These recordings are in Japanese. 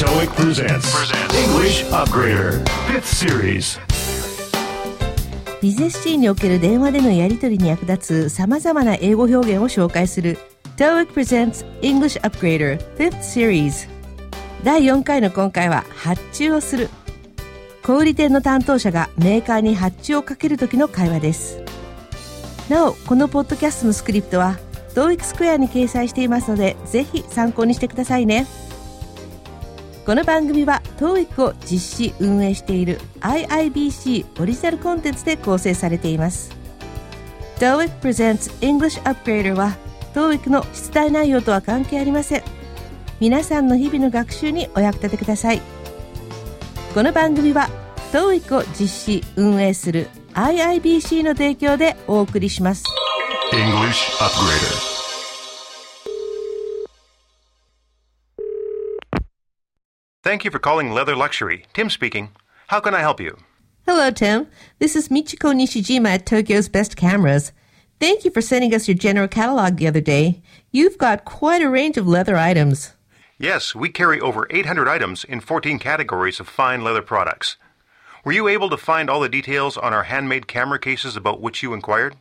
TOEIC presents English Upgrader 5th Series. ビジネスシーンにおける電話でのやり取りに役立つ様々な英語表現を紹介する TOEIC presents English Upgrader 5th Series. 第4回の今回は発注をする。小売店の担当者がメーカーに発注をかける時の会話です。なおこのポッドキャストのスクリプトは TOEIC スクエアに掲載していますのでぜひ参考にしてくださいねこの番組は TOEIC を実施運営している IIBC オリジナルコンテンツで構成されています。TOEIC Presents English Upgrader は TOEIC の出題内容とは関係ありません。皆さんの日々の学習にお役立てください。この番組は TOEIC を実施運営する IIBC の提供でお送りします。English Upgrader. Thank you for calling Leather Luxury. Tim speaking. How can I help you? Hello, Tim. This is Michiko Nishijima at Tokyo's Best Cameras. Thank you for sending us your general catalog the other day. You've got quite a range of leather items. Yes, we carry over 800 items in 14 categories of fine leather products. Were you able to find all the details on our handmade camera cases about which you inquired?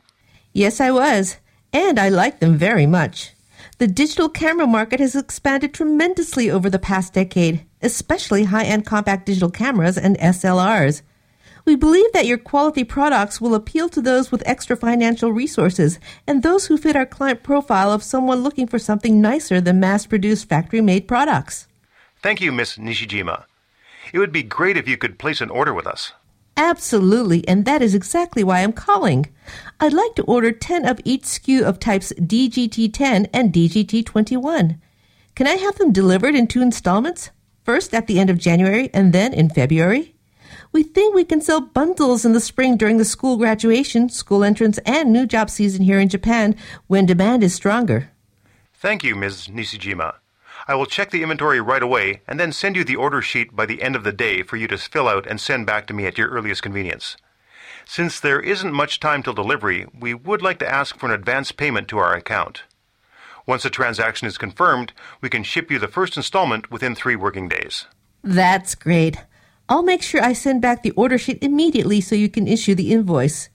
Yes, I was. And I like them very much. The digital camera market has expanded tremendously over the past decade, especially high end compact digital cameras and SLRs. We believe that your quality products will appeal to those with extra financial resources and those who fit our client profile of someone looking for something nicer than mass produced factory made products. Thank you, Miss Nishijima. It would be great if you could place an order with us. Absolutely, and that is exactly why I'm calling. I'd like to order 10 of each SKU of types DGT10 and DGT21. Can I have them delivered in two installments? First at the end of January and then in February? We think we can sell bundles in the spring during the school graduation, school entrance, and new job season here in Japan when demand is stronger. Thank you, Ms. Nishijima. I will check the inventory right away and then send you the order sheet by the end of the day for you to fill out and send back to me at your earliest convenience. Since there isn't much time till delivery, we would like to ask for an advance payment to our account. Once the transaction is confirmed, we can ship you the first installment within three working days. That's great. I'll make sure I send back the order sheet immediately so you can issue the invoice.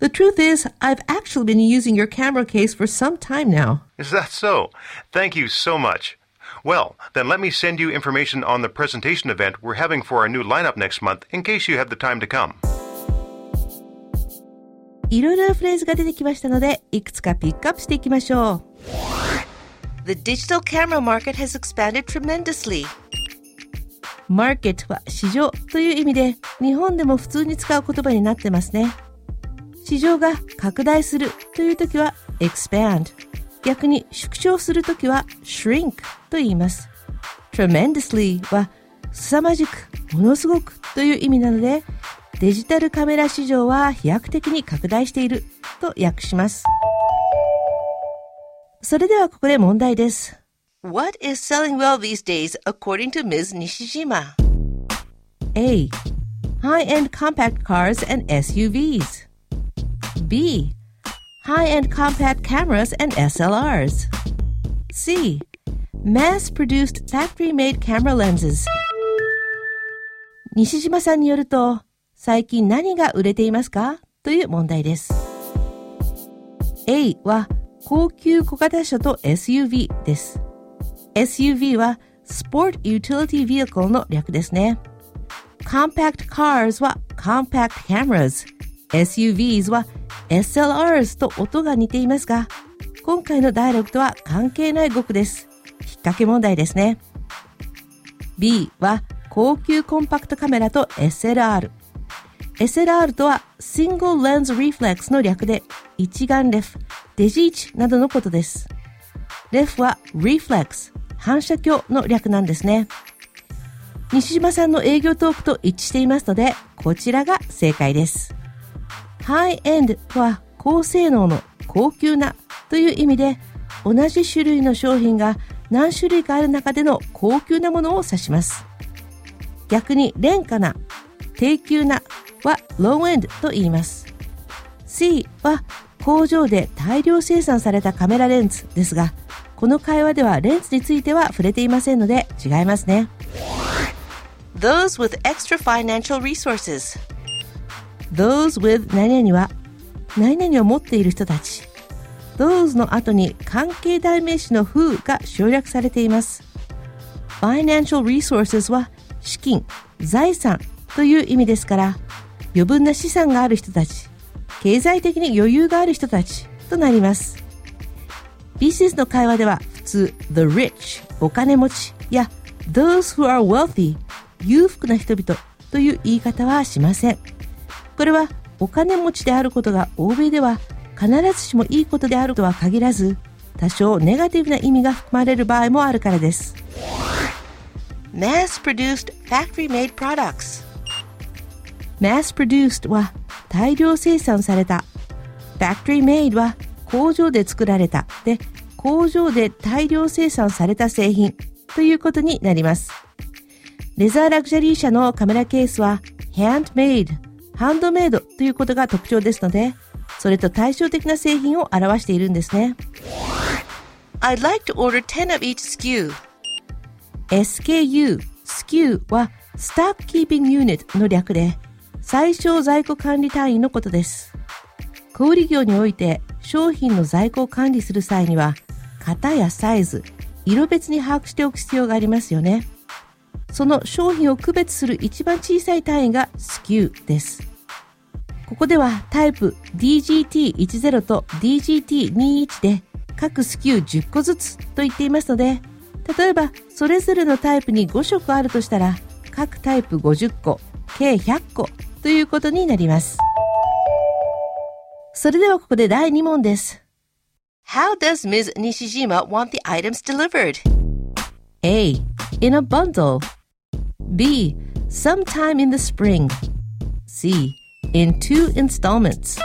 The truth is, I've actually been using your camera case for some time now. Is that so? Thank you so much. Well, then let me send you information on the presentation event we're having for our new lineup next month in case you have the time to come. いろいろなフレーズが出てきましたので、いくつかピックアップしていきましょう。The digital camera market has expanded tremendously. market は市場という意味で、日本でも普通に使う言葉になってますね。市場が拡大するという時は expand。逆に縮小するときは shrink と言います。tremendously は凄まじく、ものすごくという意味なので、デジタルカメラ市場は飛躍的に拡大していると訳します。それではここで問題です。What is selling well these days according to Ms. Nishijima? A. High-end compact cars and SUVs. B. High-end compact cameras and SLRs. C. Mass-produced factory-made camera lenses. 西島さんによると、最近何が売れていますか？という問題です。A は高級小型車と SUV です。SUV は Sport Utility Vehicle の略ですね。Compact Cars は Compact Cameras。SUVs は SLRs と音が似ていますが、今回のダイアログとは関係ない語句です。引っ掛け問題ですね。B は高級コンパクトカメラと SLR。SLR とは Single Lens Reflex の略で一眼レフ、デジ位置などのことです。レフは Reflex、反射鏡の略なんですね。西島さんの営業トークと一致していますので、こちらが正解です。High End は高性能の高級なという意味で、同じ種類の商品が何種類かある中での高級なものを指します。逆に廉価な、低級なは low end と言います。C は工場で大量生産されたカメラレンズですが、この会話ではレンズについては触れていませんので違いますね。those with extra financial resources those with 何々は何々を持っている人たち those の後に関係代名詞の who が省略されています financial resources は資金、財産という意味ですから余分な資産がある人たち経済的に余裕がある人たちとなります。ビジネスの会話では普通 the rich お金持ちや those who are wealthy 裕福な人々という言い方はしません。これはお金持ちであることが欧米では必ずしもいいことであるとは限らず多少ネガティブな意味が含まれる場合もあるからです。Mass-produced factory-made products. Mass-produced は大量生産された。Factory-made は工場で作られた。で工場で大量生産された製品。ということになります。レザーラグジュアリー社のカメラケースは handmade ハンドメイドということが特徴ですのでそれと対照的な製品を表しているんですね。I'd like to order 10 of each SKU SKU SKU は Stock Keeping Unit の略で最小在庫管理単位のことです。小売業において商品の在庫を管理する際には型やサイズ、色別に把握しておく必要がありますよね。その商品を区別する一番小さい単位が SKU です。ここではタイプ DGT10 と DGT21 で各 SKU10 個ずつと言っていますので、例えばそれぞれのタイプに5色あるとしたら各タイプ50個、計100個ということになります。それではここで第2問です。How does Ms. Nishijima want the items delivered? A. In a bundle. B. Sometime in the spring. C. In two installments.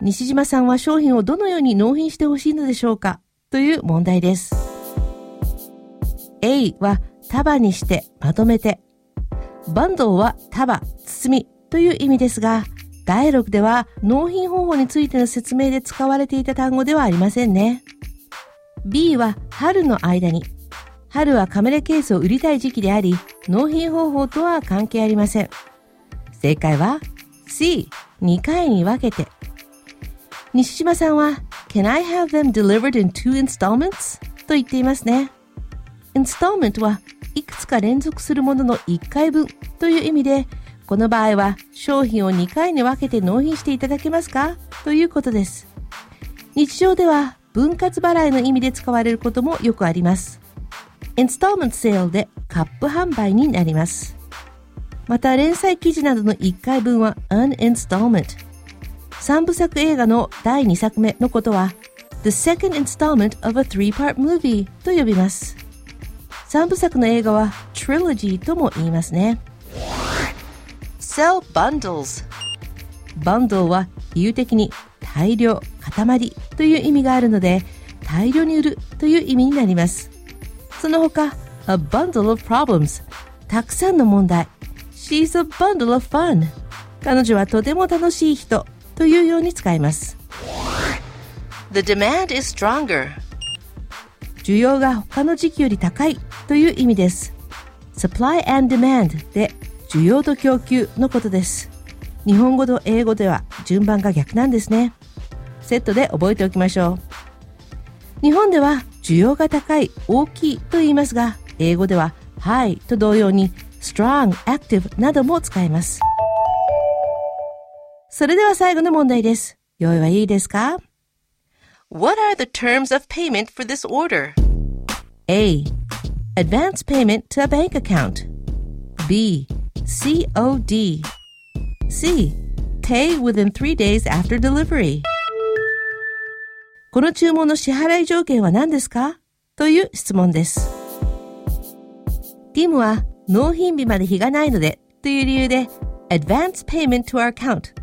西島さんは商品をどのように納品してほしいのでしょうかという問題です。A は束にしてまとめてバンドは束、包みという意味ですが、第6では納品方法についての説明で使われていた単語ではありませんね。B は春の間に。春はカメラケースを売りたい時期であり、納品方法とは関係ありません。正解は C、2回に分けて。西島さんは Can I have them delivered in two installments? と言っていますね。Installment はいくつか連続するものの1回分という意味で、この場合は商品を2回に分けて納品していただけますか？ということです。日常では分割払いの意味で使われることもよくあります。インストーメントセールでカップ販売になります。また連載記事などの1回分は an installment。3部作映画の第2作目のことは the second installment of a three-part movie と呼びます。3部作の映画は trilogy とも言いますね。sell bundles バンドルは比喩的に大量、塊という意味があるので大量に売るという意味になります。その他 a bundle of problems たくさんの問題 She's a bundle of fun 彼女はとても楽しい人というように使います。The demand is stronger 需要が他の時期より高いという意味です。supply and demand で需要と供給のことです。日本語と英語では順番が逆なんですね。セットで覚えておきましょう。日本では需要が高い、大きいと言いますが、英語では high と同様に strong, active なども使えます。それでは最後の問題です。用意はいいですか？What are the terms of payment for this order? A. Advance payment to a bank account. B. COD. C. Pay within three days after delivery. この注文の支払い条件は何ですかという質問です。ティムは納品日まで日がないのでという理由で Advance payment to our account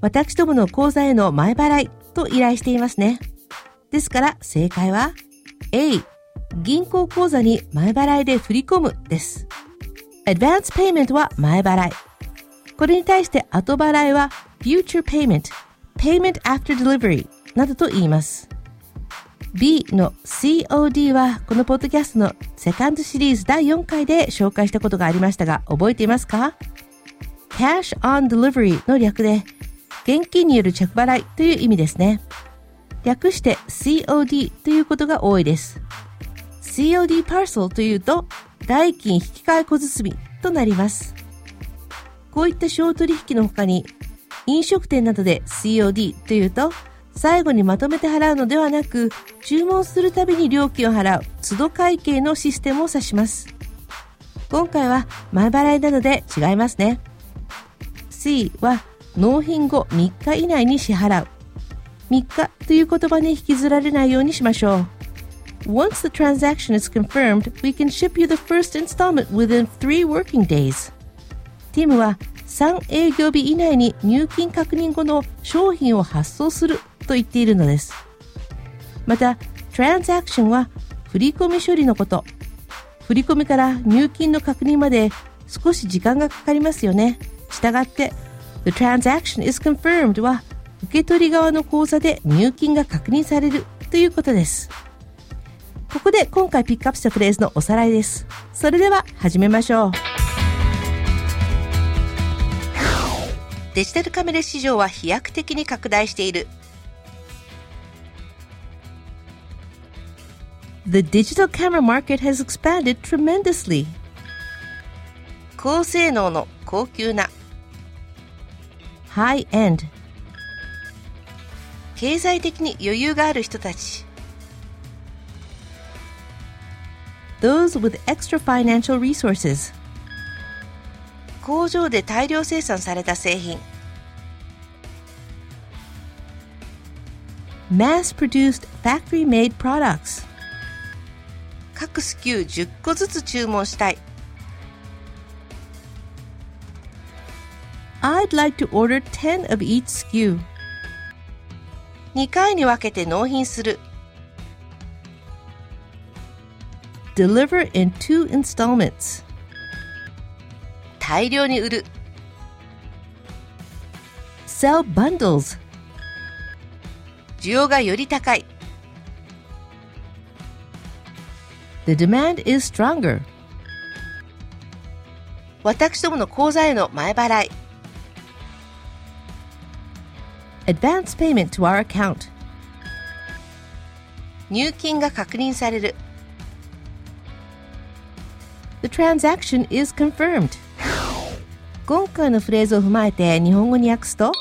私どもの口座への前払いと依頼していますね。ですから正解は A 銀行口座に前払いで振り込むです。advance payment は前払い。これに対して後払いは future payment, payment after delivery などと言います。B の COD はこのポッドキャストのセカンドシリーズ第4回で紹介したことがありましたが覚えていますか ?Cash on Delivery の略で現金による着払いという意味ですね。略して COD ということが多いです。COD Parcel というと代金引換小包となります。こういった小取引の他に飲食店などで COD というと最後にまとめて払うのではなく、注文するたびに料金を払う都度会計のシステムを指します。今回は前払いなので違いますね。C は納品後3日以内に支払う。3日という言葉に引きずられないようにしましょう。Once the transaction is confirmed, we can ship you the first installment within three working days. ティムは3営業日以内に入金確認後の商品を発送すると言っているのです。また、transaction は振込処理のこと。振込から入金の確認まで少し時間がかかりますよね。したがって、The transaction is confirmed は受け取り側の口座で入金が確認されるということです。ここで今回ピックアップしたフレーズのおさらいです。それでは始めましょう。デジタルカメラ市場は飛躍的に拡大している。The digital camera market has expanded tremendously. 高性能の高級な high end 経済的に余裕がある人たち those with extra financial resources 工場で大量生産された製品 mass produced factory made products 各スキュー10個ずつ注文したい。I'd like to order 10 of each SKU. 2回に分けて納品する。 Deliver in two installments. 大量に売る。Sell bundles. 需要がより高い。The demand is stronger. 私どもの口座への前払い。Advance payment to our account. 入金が確認される。 The transaction is confirmed. 今回のフレーズを踏まえて日本語に訳すと。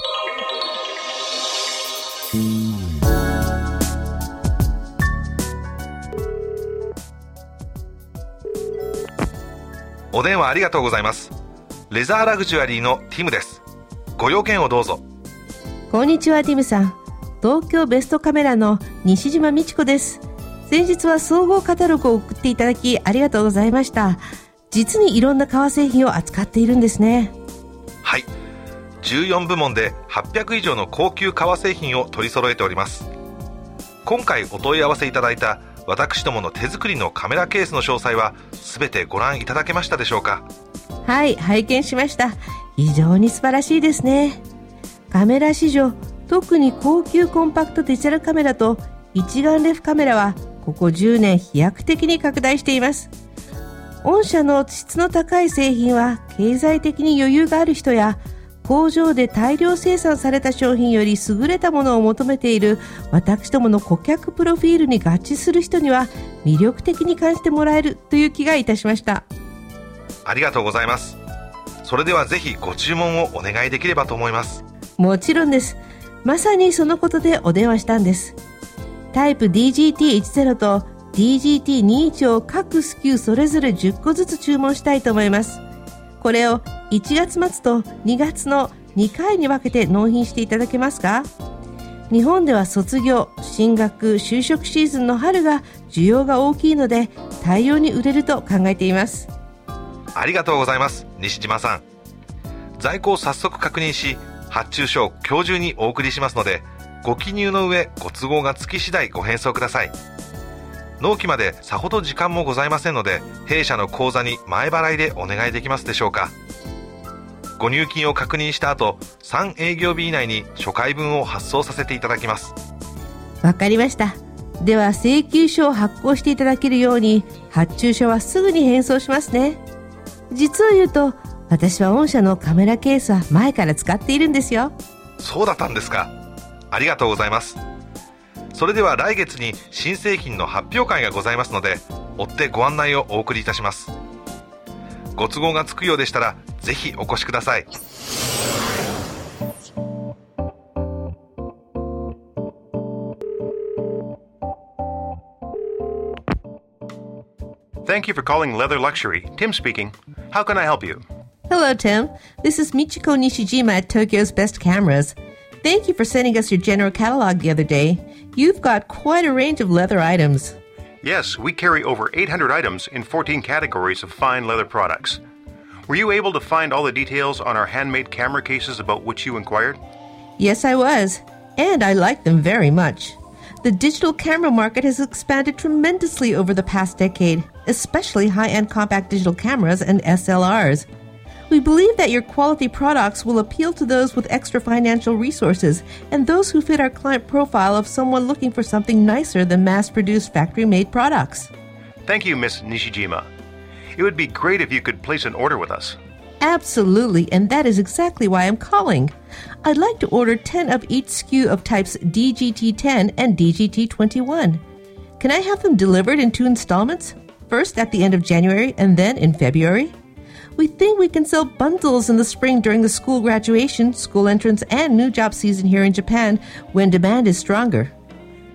お電話ありがとうございます。レザーラグジュアリーのティムです。ご用件をどうぞ。こんにちはティムさん。東京ベストカメラの西島美智子です先日は総合カタログを送っていただきありがとうございました。実にいろんな革製品を扱っているんですね。はい。14部門で800以上の高級革製品を取り揃えております。今回お問い合わせいただいた私どもの手作りのカメラケースの詳細は全てご覧いただけましたでしょうか？はい拝見しました。非常に素晴らしいですね。カメラ市場特に高級コンパクトデジタルカメラと一眼レフカメラはここ10年飛躍的に拡大しています。御社の質の高い製品は経済的に余裕がある人や工場で大量生産された商品より優れたものを求めている私どもの顧客プロフィールに合致する人には魅力的に感じてもらえるという気がいたしました。ありがとうございます。それではぜひご注文をお願いできればと思います。もちろんです。まさにそのことでお電話したんですタイプ DGT10 と DGT21 を各スキューそれぞれ10個ずつ注文したいと思います。これを1月末と2月の2回に分けて納品していただけますか？日本では卒業、進学、就職シーズンの春が需要が大きいので大量に売れると考えています。ありがとうございます西島さん。在庫を早速確認し発注書を今日中にお送りしますのでご記入の上ご都合がつき次第ご返送ください。納期までさほど時間もございませんので弊社の口座に前払いでお願いできますでしょうか。ご入金を確認した後3営業日以内に初回分を発送させていただきます。わかりました。では請求書を発行していただけるように発注書はすぐに返送しますね。実を言うと私は御社のカメラケースは前から使っているんですよ。そうだったんですかありがとうございますそれでは来月に新製品の発表会がございますので追ってご案内をお送りいたしますご都合がつくようでしたらぜひお越しください Thank you for calling Leather Luxury. Tim speaking. How can I help you? Hello, Tim. This is Michiko Nishijima at Tokyo's Best Cameras. Thank you for sending us your general catalog the other day. You've got quite a range of leather items. Yes, we carry over 800 items in 14 categories of fine leather products. Were you able to find all the details on our handmade camera cases about which you inquired? Yes, I was. And I like them very much. The digital camera market has expanded tremendously over the past decade, especially high end compact digital cameras and SLRs. We believe that your quality products will appeal to those with extra financial resources and those who fit our client profile of someone looking for something nicer than mass produced factory made products. Thank you, Miss Nishijima. It would be great if you could place an order with us. Absolutely, and that is exactly why I'm calling. I'd like to order 10 of each SKU of types DGT10 and DGT21. Can I have them delivered in two installments? First at the end of January and then in February? We think we can sell bundles in the spring during the school graduation, school entrance, and new job season here in Japan when demand is stronger.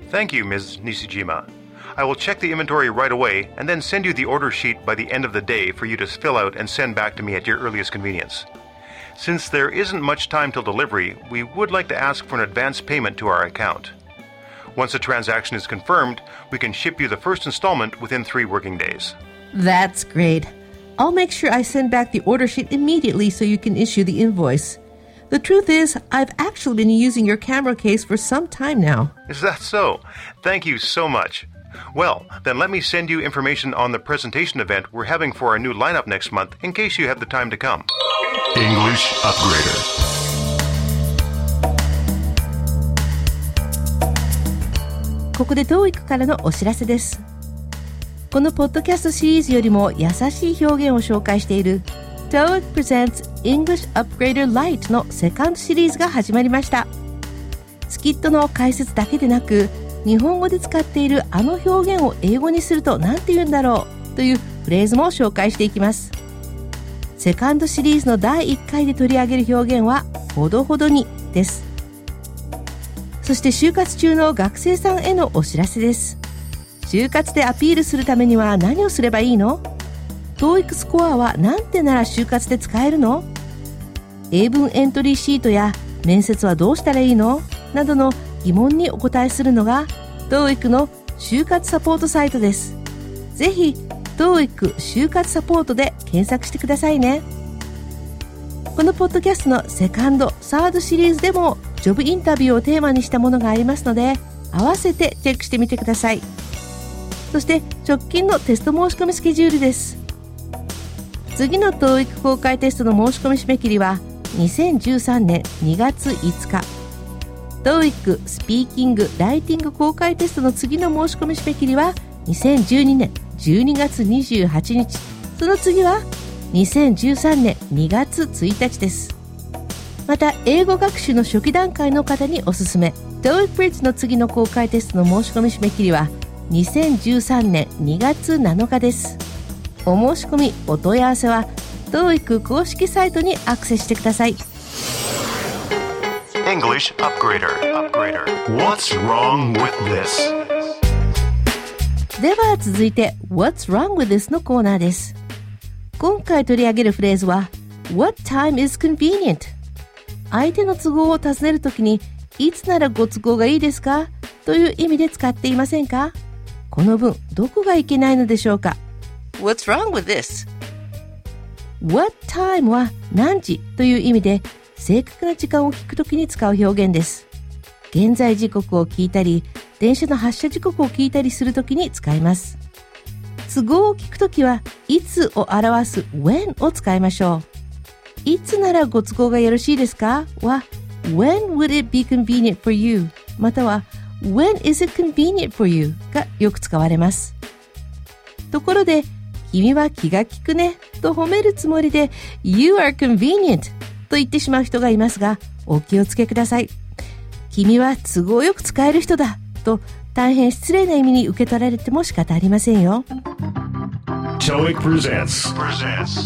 Thank you, Ms. Nishijima. I will check the inventory right away and then send you the order sheet by the end of the day for you to fill out and send back to me at your earliest convenience. Since there isn't much time till delivery, we would like to ask for an advance payment to our account. Once the transaction is confirmed, we can ship you the first installment within three working days. That's great. I'll make sure I send back the order sheet immediately so you can issue the invoice. The truth is, I've actually been using your camera case for some time now. Is that so? Thank you so much. Well, then let me send you information on the presentation event we're having for our new lineup next month in case you have the time to come. English Upgrader. ここで TOEIC からのお知らせです。 このポッドキャストシリーズよりも優しい表現を紹介している TOEIC Presents English Upgrader Lite のセカンドシリーズが始まりました。スキットの解説だけでなく、日本語で使っているあの表現を英語にすると何て言うんだろうというフレーズも紹介していきます。セカンドシリーズの第1回で取り上げる表現はほどほどにです。そして就活中の学生さんへのお知らせです。就活でアピールするためには何をすればいいの ?TOEIC スコアは何点なら就活で使えるの？英文エントリーシートや面接はどうしたらいいの？などの疑問にお答えするのが TOEIC の就活サポートサイトです。ぜひ TOEIC 就活サポートで検索してくださいね。このポッドキャストのセカンド、サードシリーズでもジョブインタビューをテーマにしたものがありますので合わせてチェックしてみてください。そして直近のテスト申し込みスケジュールです。次の TOEIC 公開テストの申し込み締め切りは2013年2月5日。TOEIC スピーキング・ライティング公開テストの次の申し込み締め切りは2012年12月28日。その次は2013年2月1日です。また、英語学習の初期段階の方におすすめ。TOEIC Bridge の次の公開テストの申し込み締め切りは2013年2月7日です。お申し込み、お問い合わせは TOEIC 公式サイトにアクセスしてください。English Upgrader. Upgrader. What's wrong with this? では続いて What's wrong with this のコーナーです。今回取り上げるフレーズは What time is convenient? 相手の都合を尋ねるときにいつならご都合がいいですか？という意味で使っていませんか？この文どこがいけないのでしょうか？What's wrong with this? What time は何時という意味で正確な時間を聞くときに使う表現です。現在時刻を聞いたり、電車の発車時刻を聞いたりするときに使います。都合を聞くときは、いつを表す when を使いましょう。いつならご都合がよろしいですか？は、when would it be convenient for you? または、When is it convenient for you? がよく使われます。ところで、君は気が利くねと褒めるつもりで You are convenient と言ってしまう人がいますが、お気をつけください。君は都合よく使える人だと大変失礼な意味に受け取られても仕方ありませんよ。TOEIC presents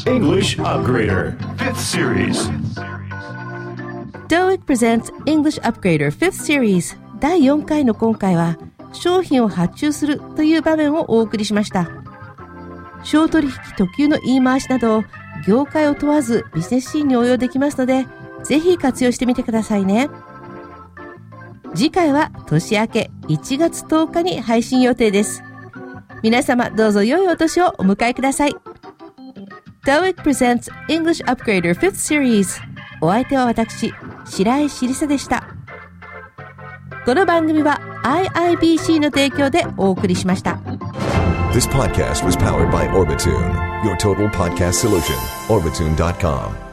English Upgrader 5th Series. TOEIC presents English Upgrader 5th Series 第4回の今回は商品を発注するという場面をお送りしました。商取引特有の言い回しなど業界を問わずビジネスシーンに応用できますのでぜひ活用してみてくださいね。次回は年明け1月10日に配信予定です。皆様どうぞ良いお年をお迎えください。TOEIC presents English Upgrader 5th Series お相手は私、白井しりさでした。この番組は IIBC の提供でお送りしました。This podcast was powered by Orbitune, your total podcast solution. Orbitune.com.